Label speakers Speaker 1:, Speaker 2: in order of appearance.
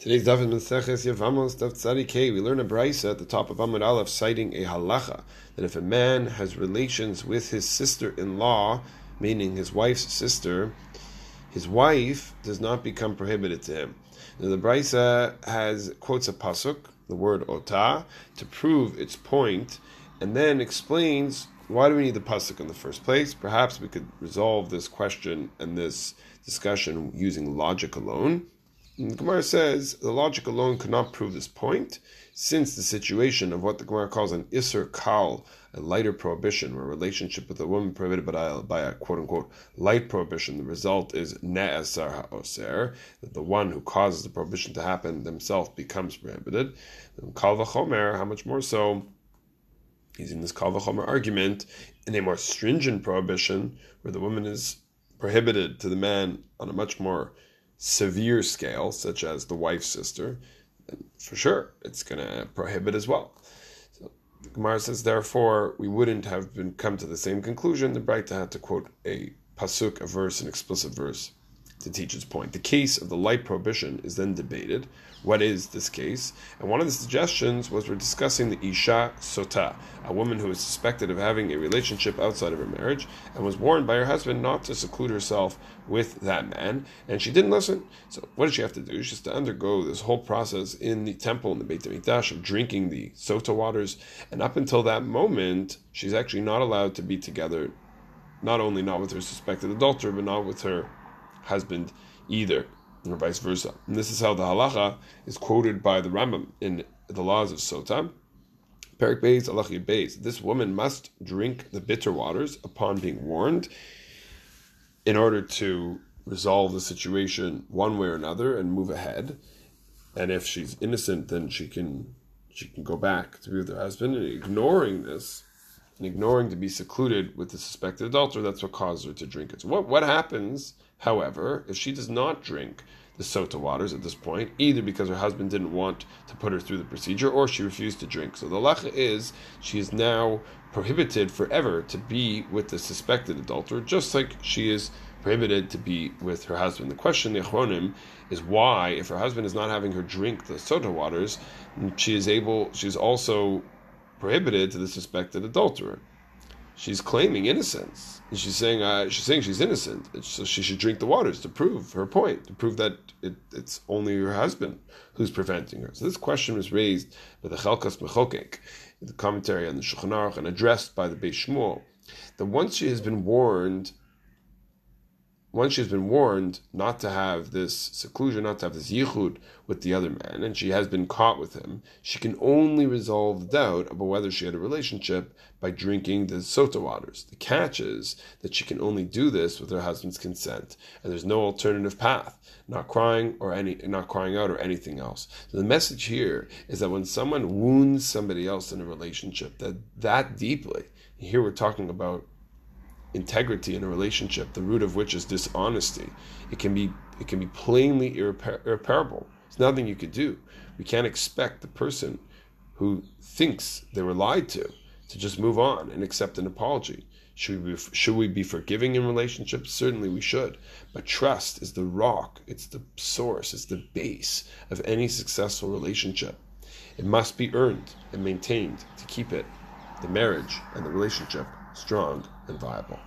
Speaker 1: Today's daf is Maseches Yevamos Daf Tzadik We learn a brisa at the top of Amud Aleph citing a halacha that if a man has relations with his sister-in-law, meaning his wife's sister, his wife does not become prohibited to him. Now the brisa has quotes a pasuk, the word ota, to prove its point, and then explains why do we need the pasuk in the first place. Perhaps we could resolve this question and this discussion using logic alone. And the Gemara says the logic alone could not prove this point, since the situation of what the Gemara calls an isser kal, a lighter prohibition, or a relationship with a woman prohibited by a, quote unquote light prohibition, the result is ne'esar ha'oser, that the one who causes the prohibition to happen themselves becomes prohibited. Kal v'chomer, how much more so, using this kal v'chomer argument, in a more stringent prohibition, where the woman is prohibited to the man on a much more severe scale, such as the wife's sister, then for sure it's going to prohibit as well. So the Gemara says, therefore, we wouldn't have been come to the same conclusion. The Braita had to quote a pasuk, a verse, an explicit verse to teach its point. The case of the light prohibition is then debated. What is this case? And one of the suggestions was we're discussing the Isha Sota, a woman who is suspected of having a relationship outside of her marriage and was warned by her husband not to seclude herself with that man, and she didn't listen. So what did she have to do? She has to undergo this whole process in the temple in the Beit HaMikdash of drinking the Sota waters, and up until that moment, she's actually not allowed to be together, not only not with her suspected adulterer, but not with her husband either, or vice versa. And this is how the halacha is quoted by the Rambam in the laws of Sota. Perek Beis, Alachi Beis. This woman must drink the bitter waters upon being warned in order to resolve the situation one way or another and move ahead. And if she's innocent, then she can she can go back to be with her husband. And ignoring this, and ignoring to be secluded with the suspected adulterer, that's what caused her to drink it. So what, what happens, however, if she does not drink the sota waters at this point, either because her husband didn't want to put her through the procedure or she refused to drink. So the lacha is she is now prohibited forever to be with the suspected adulterer, just like she is prohibited to be with her husband. The question, the achronim, is why, if her husband is not having her drink the sota waters, she is able, she is also prohibited to the suspected adulterer. She's claiming innocence. And She's saying uh, she's saying she's innocent, so she should drink the waters to prove her point, to prove that it, it's only her husband who's preventing her. So this question was raised by the Chelkas Mechokek, the commentary on the Shulchan Aruch, and addressed by the Beis Shmuel, that once she has been warned once she's been warned not to have this seclusion, not to have this yichud with the other man, and she has been caught with him, she can only resolve doubt about whether she had a relationship by drinking the sota waters. The catch is that she can only do this with her husband's consent, and there's no alternative path, not crying or any, not crying out or anything else. So the message here is that when someone wounds somebody else in a relationship that that deeply, here we're talking about integrity in a relationship, the root of which is dishonesty, it can be it can be plainly irrepar- irreparable. There's nothing you could do. We can't expect the person who thinks they were lied to to just move on and accept an apology. Should we be, should we be forgiving in relationships? Certainly we should. But trust is the rock, it's the source, it's the base of any successful relationship. It must be earned and maintained to keep it, the marriage and the relationship, strong and viable.